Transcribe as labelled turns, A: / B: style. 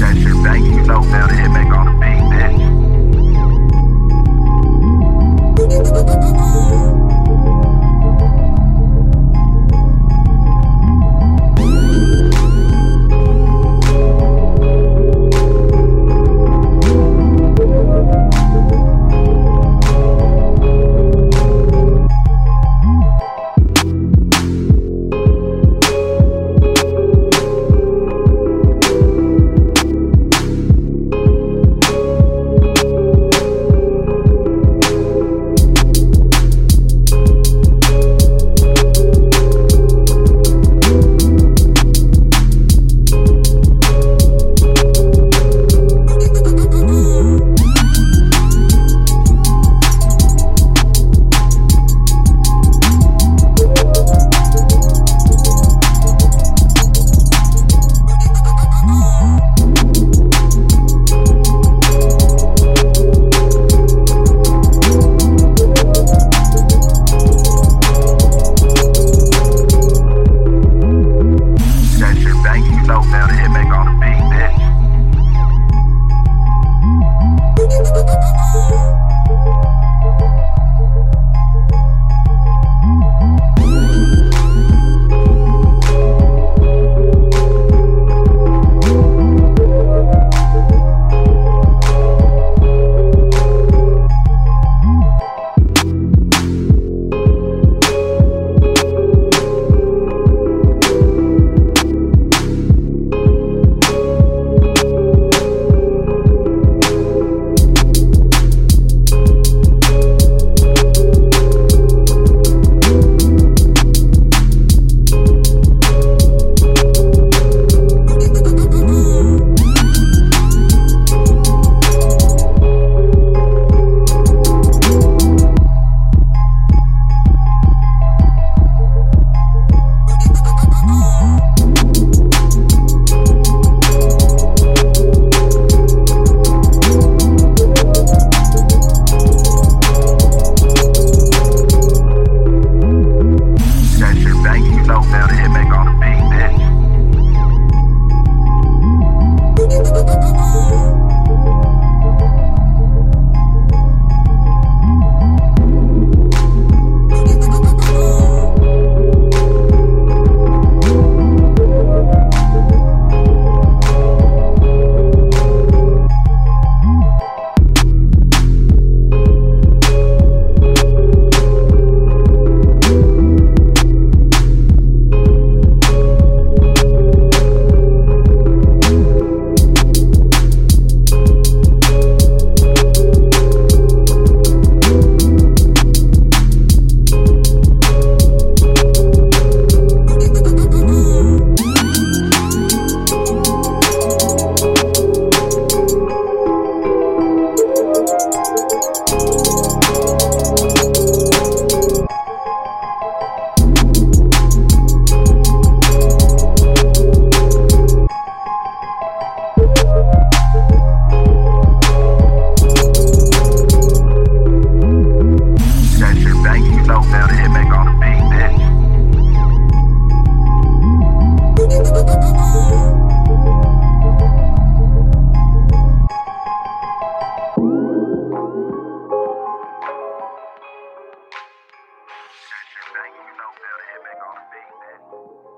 A: that shit banging, you know, Mel the Hitmaker on the beat, bitch. Better get low, better hit back on the big man.